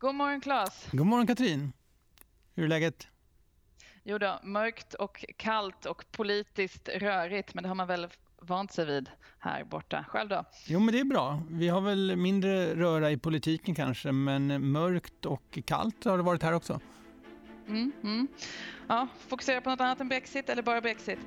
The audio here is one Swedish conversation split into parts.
God morgon Claes. God morgon Katrin. Hur är läget? Jo då, mörkt och kallt och politiskt rörigt, men det har man väl vant sig vid här borta. Själv då? Jo, men det är bra. Vi har väl mindre röra i politiken kanske, men mörkt och kallt har det varit här också. Mm, mm. Ja, fokusera på något annat än Brexit eller bara Brexit?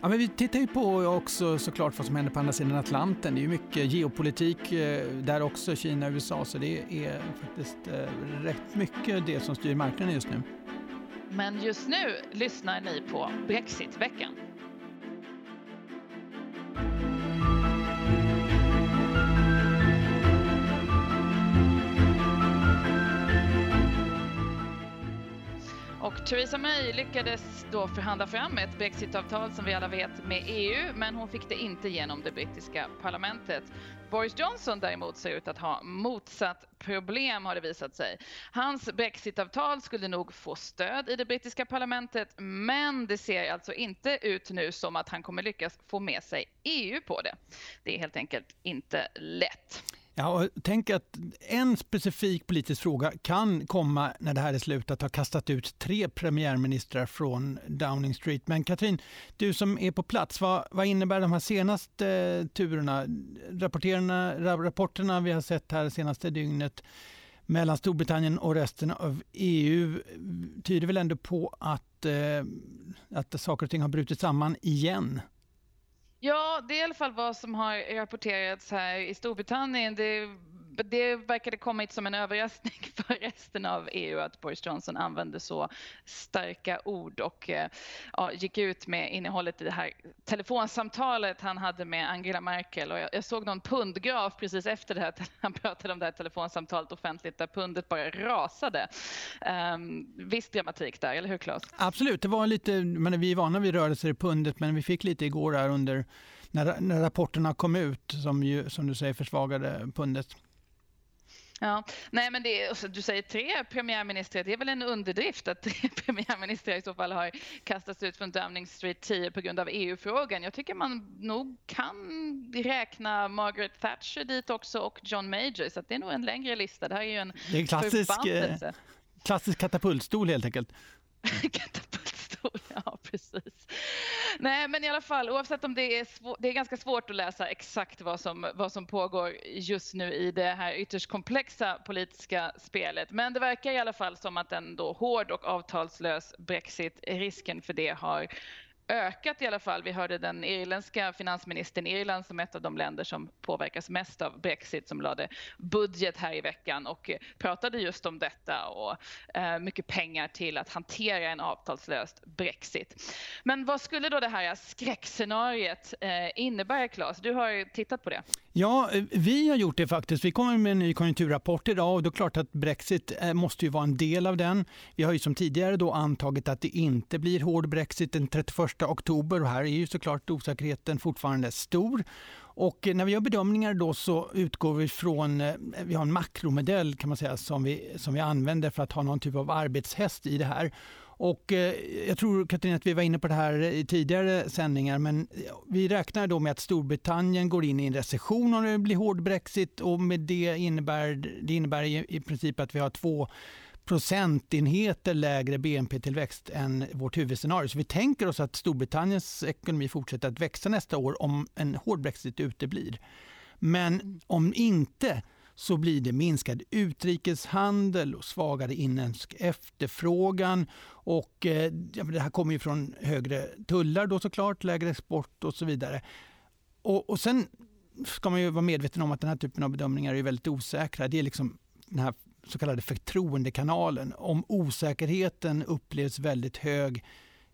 Ja, men vi tittar ju på också såklart vad som händer på andra sidan Atlanten. Det är ju mycket geopolitik eh, där också, Kina och USA, så det är faktiskt eh, rätt mycket det som styr marknaden just nu. Men just nu lyssnar ni på Brexitveckan. Theresa May lyckades då förhandla fram ett brexitavtal som vi alla vet med EU, men hon fick det inte genom det brittiska parlamentet. Boris Johnson däremot ser ut att ha motsatt problem har det visat sig. Hans brexitavtal skulle nog få stöd i det brittiska parlamentet, men det ser alltså inte ut nu som att han kommer lyckas få med sig EU på det. Det är helt enkelt inte lätt. Ja, tänk att en specifik politisk fråga kan komma när det här är slut att ha kastat ut tre premiärministrar från Downing Street. Men Katrin, du som är på plats, vad, vad innebär de här senaste eh, turerna? Rapporterna vi har sett här senaste dygnet mellan Storbritannien och resten av EU tyder väl ändå på att, eh, att saker och ting har brutit samman igen? Ja, det är i alla fall vad som har rapporterats här i Storbritannien. Det det verkade kommit som en överraskning för resten av EU att Boris Johnson använde så starka ord och eh, ja, gick ut med innehållet i det här telefonsamtalet han hade med Angela Merkel. Och jag, jag såg någon pundgraf precis efter det här, han pratade om det här telefonsamtalet offentligt där pundet bara rasade. Um, viss dramatik där, eller hur Claes? Absolut, det var lite, men vi är vana vid rörelser i pundet men vi fick lite igår här under när, när rapporterna kom ut som, ju, som du säger försvagade pundet. Ja, nej men det är, du säger tre premiärministrar, det är väl en underdrift att tre premiärministrar i så fall har kastats ut från Downing Street 10 på grund av EU-frågan. Jag tycker man nog kan räkna Margaret Thatcher dit också och John Major, så det är nog en längre lista. Det här är ju en det är en klassisk, eh, klassisk katapultstol helt enkelt. katapultstol, ja precis. Nej men i alla fall oavsett om det är, svår, det är ganska svårt att läsa exakt vad som, vad som pågår just nu i det här ytterst komplexa politiska spelet. Men det verkar i alla fall som att en då hård och avtalslös Brexit, risken för det har ökat i alla fall. Vi hörde den irländska finansministern Irland som ett av de länder som påverkas mest av Brexit som lade budget här i veckan och pratade just om detta och eh, mycket pengar till att hantera en avtalslöst Brexit. Men vad skulle då det här skräckscenariet eh, innebära Claes? Du har tittat på det. Ja, eh, vi har gjort det faktiskt. Vi kommer med en ny konjunkturrapport idag och Då är klart att Brexit eh, måste ju vara en del av den. Vi har ju som tidigare då antagit att det inte blir hård Brexit den 31 oktober och här är ju såklart osäkerheten fortfarande stor. Och eh, när vi gör bedömningar då så utgår vi från, eh, vi har en makromodell kan man säga som vi, som vi använder för att ha någon typ av arbetshäst i det här. Och eh, jag tror Katarina att vi var inne på det här i tidigare sändningar men vi räknar då med att Storbritannien går in i en recession om det blir hård Brexit och med det innebär det innebär i princip att vi har två procentenheter lägre BNP-tillväxt än vårt huvudscenario. Så vi tänker oss att Storbritanniens ekonomi fortsätter att växa nästa år om en hård Brexit uteblir. Men om inte så blir det minskad utrikeshandel och svagare inhemsk efterfrågan. Och, eh, det här kommer ju från högre tullar då såklart, lägre export och så vidare. Och, och Sen ska man ju vara medveten om att den här typen av bedömningar är väldigt osäkra. Det är liksom den här så kallade förtroendekanalen. Om osäkerheten upplevs väldigt hög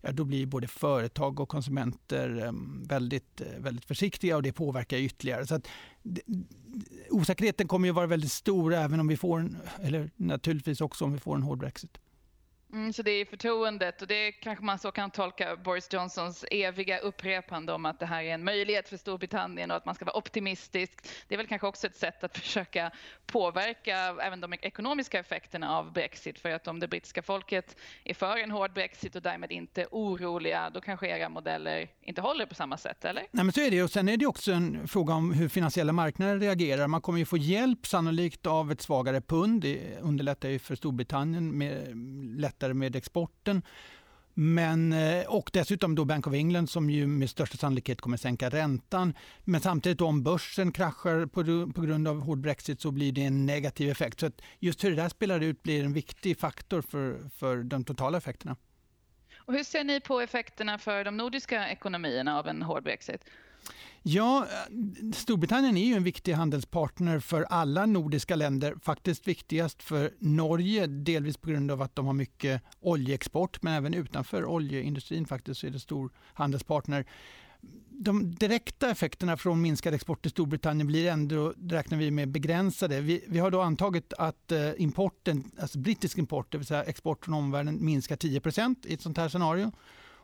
ja, då blir både företag och konsumenter ehm, väldigt, eh, väldigt försiktiga och det påverkar ytterligare. Så att, osäkerheten kommer att vara väldigt stor även om vi får en, eller naturligtvis också om vi får en hård Brexit. Mm, så det är förtroendet och det kanske man så kan tolka Boris Johnsons eviga upprepande om att det här är en möjlighet för Storbritannien och att man ska vara optimistisk. Det är väl kanske också ett sätt att försöka påverka även de ekonomiska effekterna av Brexit för att om det brittiska folket är för en hård Brexit och därmed inte oroliga då kanske era modeller inte håller på samma sätt, eller? Nej, men så är det och sen är det också en fråga om hur finansiella marknader reagerar. Man kommer ju få hjälp sannolikt av ett svagare pund. Det underlättar ju för Storbritannien med lättare med exporten. Men, eh, och dessutom då Bank of England som ju med största sannolikhet kommer sänka räntan. Men samtidigt om börsen kraschar på, på grund av hård Brexit så blir det en negativ effekt. Så just hur det där spelar ut blir en viktig faktor för, för de totala effekterna. Och hur ser ni på effekterna för de nordiska ekonomierna av en hård Brexit? Ja, eh, Storbritannien är ju en viktig handelspartner för alla nordiska länder. Faktiskt viktigast för Norge, delvis på grund av att de har mycket oljeexport, men även utanför oljeindustrin faktiskt så är det stor handelspartner. De direkta effekterna från minskad export till Storbritannien blir ändå, räknar vi med, begränsade. Vi, vi har då antagit att eh, importen, alltså brittisk import, det vill säga export från omvärlden, minskar 10% i ett sånt här scenario.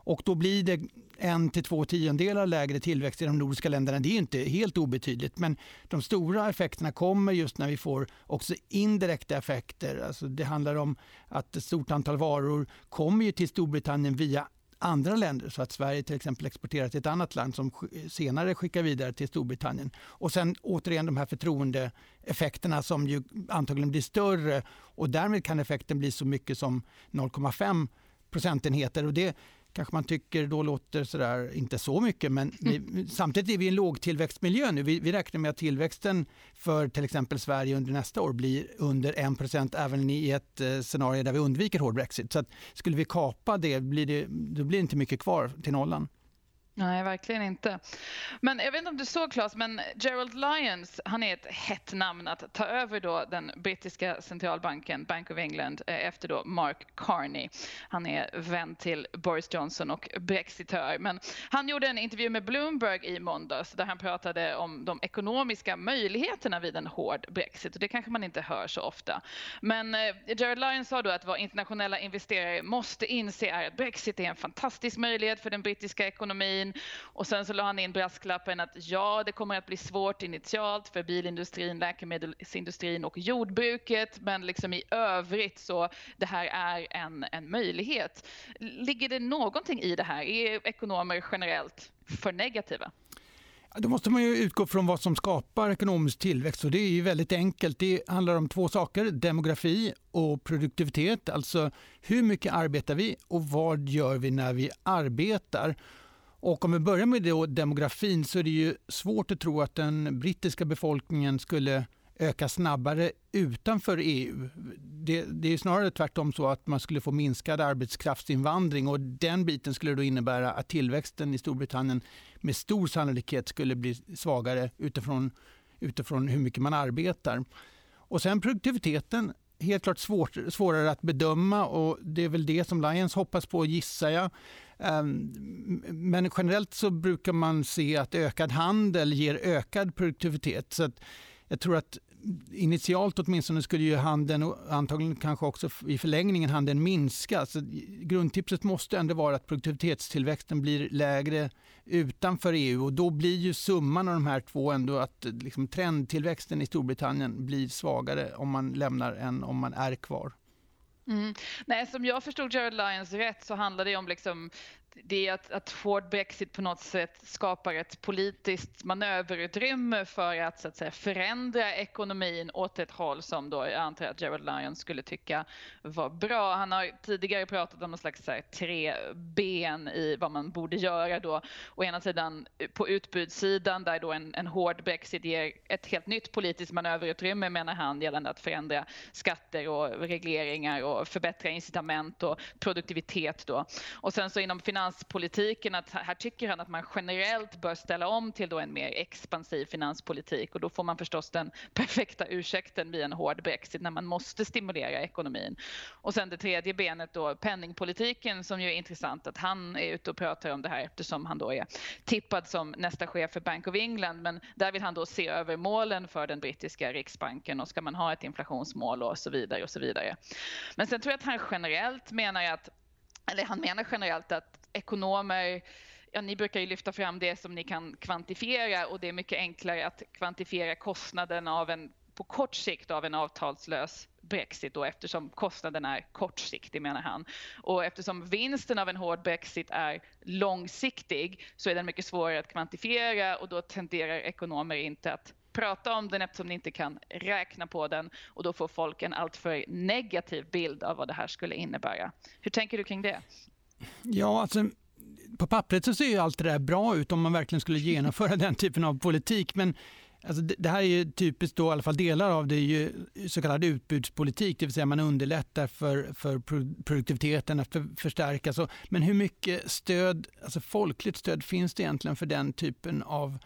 Och då blir det en till två tiondelar lägre tillväxt i de nordiska länderna. Det är inte helt obetydligt, men de stora effekterna kommer just när vi får också indirekta effekter. Alltså det handlar om att ett stort antal varor kommer ju till Storbritannien via andra länder så att Sverige till exempel exporterar till ett annat land som senare skickar vidare till Storbritannien. Och sen återigen de här förtroendeeffekterna som ju antagligen blir större och därmed kan effekten bli så mycket som 0,5 procentenheter. Och det kanske man tycker då låter sådär, inte så mycket, men vi, mm. samtidigt är vi i en lågtillväxtmiljö nu. Vi, vi, räknar med att tillväxten för till exempel Sverige under nästa år blir under 1% även i ett eh, scenario där vi undviker hård Brexit. Så att skulle vi kapa det, blir det, då blir det inte mycket kvar till nollan. Nej, verkligen inte. Men jag vet inte om du såg Claes, men Gerald Lyons, han är ett hett namn att ta över då den brittiska centralbanken Bank of England eh, efter då Mark Carney. Han är vän till Boris Johnson och brexitör. Men han gjorde en intervju med Bloomberg i måndags där han pratade om de ekonomiska möjligheterna vid en hård brexit och det kanske man inte hör så ofta. Men eh, Gerald Lyons sa då att vad internationella investerare måste inse är att brexit är en fantastisk möjlighet för den brittiska ekonomin industrin. Och sen så la han in brasklappen att ja, det kommer att bli svårt initialt för bilindustrin, läkemedelsindustrin och jordbruket, men liksom i övrigt så det här är en, en möjlighet. Ligger det någonting i det här? Är ekonomer generellt för negativa? Då måste man ju utgå från vad som skapar ekonomisk tillväxt och det är ju väldigt enkelt. Det handlar om två saker, demografi och produktivitet. Alltså hur mycket arbetar vi och vad gör vi när vi arbetar? Och om vi börjar med då demografin så är det ju svårt att tro att den brittiska befolkningen skulle öka snabbare utanför EU. Det, det, är snarare tvärtom så att man skulle få minskad arbetskraftsinvandring och den biten skulle då innebära att tillväxten i Storbritannien med stor sannolikhet skulle bli svagare utifrån, utifrån hur mycket man arbetar. Och sen produktiviteten, helt klart svår, svårare att bedöma och det är väl det som Lions hoppas på gissar jag. Ehm, men generellt så brukar man se att ökad handel ger ökad produktivitet. Så jag tror att initialt åtminstone skulle ju handeln och antagligen kanske också i förlängningen handeln minska. Så grundtipset måste ändå vara att produktivitetstillväxten blir lägre utanför EU och då blir ju summan av de här två ändå att liksom trendtillväxten i Storbritannien blir svagare om man lämnar än om man är kvar. Mm. Nej, som jag förstod Jared Lyons rätt så handlar det om liksom det är att, att hård Brexit på något sätt skapar ett politiskt manöverutrymme för att, så att säga, förändra ekonomin åt ett håll som då jag antar att Gerald Lyon skulle tycka var bra. Han har tidigare pratat om någon slags här, tre ben i vad man borde göra då. Å ena sidan eh, på utbudssidan där då en, en hård Brexit ger ett helt nytt politiskt manöverutrymme menar han gällande att förändra skatter och regleringar och förbättra incitament och produktivitet då. Och sen så inom finans finanspolitiken att här tycker han att man generellt bör ställa om till då en mer expansiv finanspolitik och då får man förstås den perfekta ursäkten vid en hård Brexit när man måste stimulera ekonomin. Och sen det tredje benet då penningpolitiken som ju är intressant att han är ute och pratar om det här eftersom han då är tippad som nästa chef för Bank of England men där vill han då se över målen för den brittiska riksbanken och ska man ha ett inflationsmål och så vidare och så vidare. Men sen tror jag att han generellt menar att, eller han menar generellt att ekonomer Ja, ni brukar ju lyfta fram det som ni kan kvantifiera och det är mycket enklare att kvantifiera kostnaden av en, på kort sikt av en avtalslös Brexit då eftersom kostnaden är kortsiktig menar han. Och eftersom vinsten av en hård Brexit är långsiktig så är den mycket svårare att kvantifiera och då tenderar ekonomer inte att prata om den eftersom ni inte kan räkna på den och då får folk en alltför negativ bild av vad det här skulle innebära. Hur tänker du kring det? Ja, alltså på pappret så ser ju allt det där bra ut om man verkligen skulle genomföra den typen av politik. Men alltså, det här är ju typiskt då, i alla fall delar av det är ju så kallad utbudspolitik, det vill säga man underlättar för, för produktiviteten att för, förstärkas. Men hur mycket stöd, alltså folkligt stöd finns det egentligen för den typen av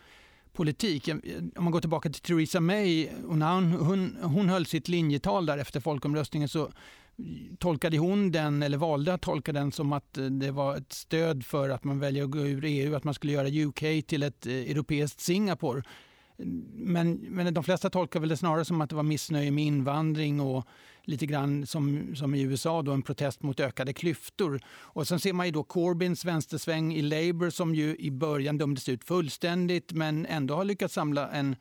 politik. Om man går tillbaka till Theresa May, hon, hon, hon höll sitt linjetal där efter folkomröstningen så tolkade hon den, eller valde att tolka den som att det var ett stöd för att man väljer att gå ur EU, att man skulle göra UK till ett eh, europeiskt Singapore. Men, men de flesta tolkar väl det snarare som att det var missnöje med invandring och lite grann som, som i USA, då, en protest mot ökade klyftor. Och sen ser man ju då Corbyns vänstersväng i Labour som ju i början dömdes ut fullständigt men ändå har lyckats samla en,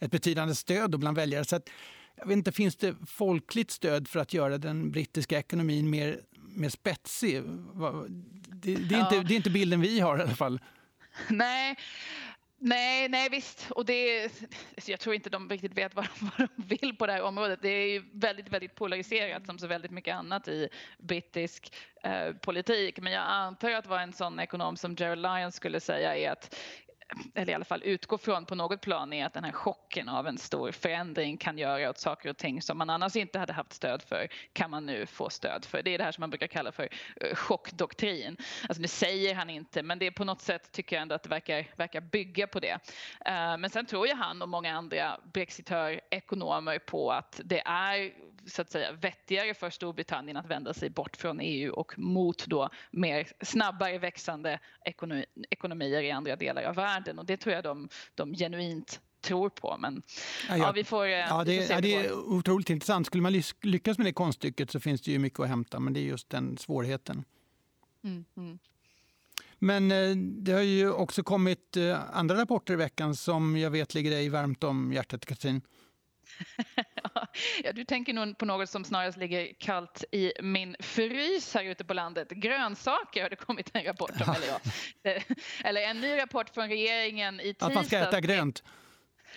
ett betydande stöd bland väljare. Så att, jag vet inte, finns det folkligt stöd för att göra den brittiska ekonomin mer, mer spetsig? Det, det, är ja. inte, det är inte bilden vi har i alla fall. Nej, Nej, nej visst. Och det, alltså, jag tror inte de riktigt vet vad de, vad de vill på det här området. Det är ju väldigt, väldigt polariserat som så väldigt mycket annat i brittisk eh, politik. Men jag antar att vad en sån ekonom som Gerald Lyons skulle säga är att eller i alla fall utgå från på något plan är att den här chocken av en stor förändring kan göra åt saker och ting som man annars inte hade haft stöd för kan man nu få stöd för. Det är det här som man brukar kalla för eh, chockdoktrin. Alltså nu säger han inte men det är på något sätt tycker jag ändå att det verkar, verkar bygga på det. Eh, men sen tror ju han och många andra brexitör-ekonomer på att det är så att säga vettigare för Storbritannien att vända sig bort från EU och mot då mer snabbare växande ekonomi, ekonomier i andra delar av världen och det tror jag de, de genuint tror på. Men ja, ja, vi får, eh, ja, det, får ja, det är otroligt intressant. Skulle man lyckas med det konststycket så finns det ju mycket att hämta, men det är just den svårigheten. Mm, mm. Men eh, det har ju också kommit eh, andra rapporter i veckan som jag vet ligger dig varmt om hjärtat, Katrin. ja, du tänker nog på något som snarast ligger kallt i min frys här ute på landet. Grönsaker har det kommit en rapport om. Eller, ja. eller en ny rapport från regeringen i tisdags. Att man ska äta grönt.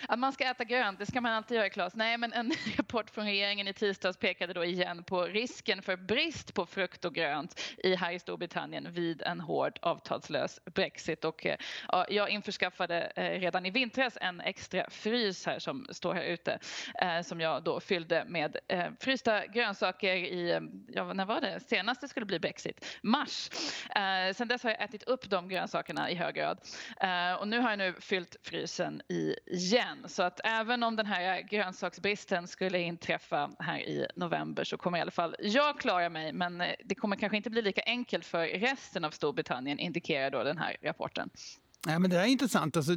Att man ska äta grönt, det ska man alltid göra Claes. Nej, men en rapport från regeringen i tisdags pekade då igen på risken för brist på frukt och grönt i här i Storbritannien vid en hård avtalslös Brexit. Och, eh, ja, jag införskaffade eh, redan i vintras en extra frys här som står här ute eh, som jag då fyllde med frysta grönsaker i, ja, när var det? Senast det skulle bli Brexit, mars. Sen dess har jag ätit upp de grönsakerna i hög grad och nu har jag nu fyllt frysen igen igen. Så att även om den här grönsaksbristen skulle inträffa här i november så kommer i alla fall jag klara mig. Men eh, det kommer kanske inte bli lika enkelt för resten av Storbritannien indikerar då den här rapporten. Ja, men det är intressant. Alltså,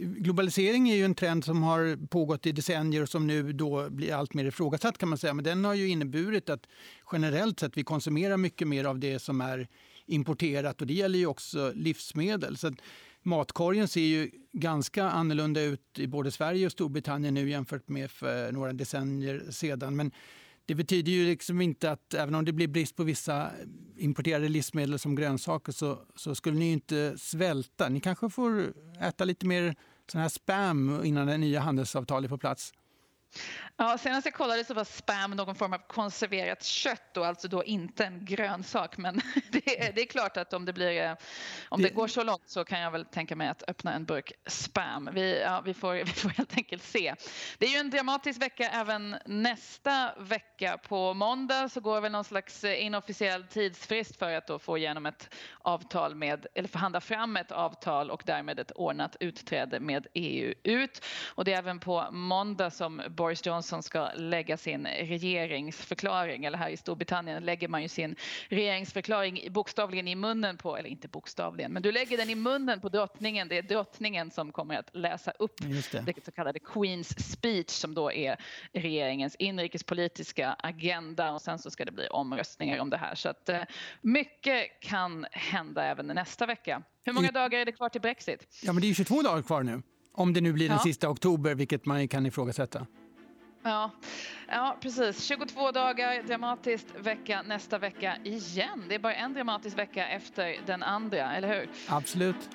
globalisering är ju en trend som har pågått i decennier och som nu då blir allt mer ifrågasatt kan man säga. Men den har ju inneburit att generellt sett vi konsumerar mycket mer av det som är importerat och det gäller ju också livsmedel. Så matkorgen ser ju ganska annorlunda ut i både Sverige och Storbritannien nu jämfört med för några decennier sedan. Men det betyder ju liksom inte att även om det blir brist på vissa importerade livsmedel som grönsaker så, så skulle ni inte svälta. Ni kanske får äta lite mer sån här spam innan det nya handelsavtalet är på plats. Ja, senast jag kollade så var spam någon form av konserverat kött och alltså då inte en grönsak. Men det är, det är klart att om det, blir, eh, om det, det, går så långt så kan jag väl tänka mig att öppna en burk spam. Vi, ja, vi, får, vi får helt enkelt se. Det är ju en dramatisk vecka även nästa vecka. På måndag så går väl någon slags eh, inofficiell tidsfrist för att då få igenom ett avtal med, eller förhandla fram ett avtal och därmed ett ordnat utträde med EU ut. Och det är även på måndag som Boris Johnson ska lägga sin regeringsförklaring. Eller här i Storbritannien lägger man ju sin regeringsförklaring bokstavligen i munnen på, eller inte bokstavligen, men du lägger den i munnen på drottningen. Det är drottningen som kommer att läsa upp det. det så kallade Queens speech som då är regeringens inrikespolitiska agenda och sen så ska det bli omröstningar om det här. Så att eh, mycket kan hända även nästa vecka. Hur många dagar är det kvar till Brexit? Ja, men det är 22 dagar kvar nu. Om det nu blir den ja. sista oktober, vilket man kan ifrågasätta. Ja, ja, precis. 22 dagar, dramatisk vecka nästa vecka igen. Det är bara en dramatisk vecka efter den andra, eller hur? Absolut.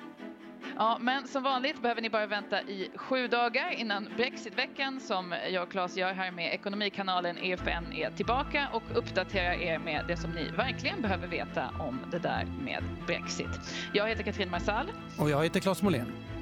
Ja, men som vanligt behöver ni bara vänta i sju dagar innan Brexitveckan som jag och Claes gör här med Ekonomikanalen EFN är tillbaka och uppdaterar er med det som ni verkligen behöver veta om det där med Brexit. Jag heter Katrin Marsall. Och jag heter Claes Molén.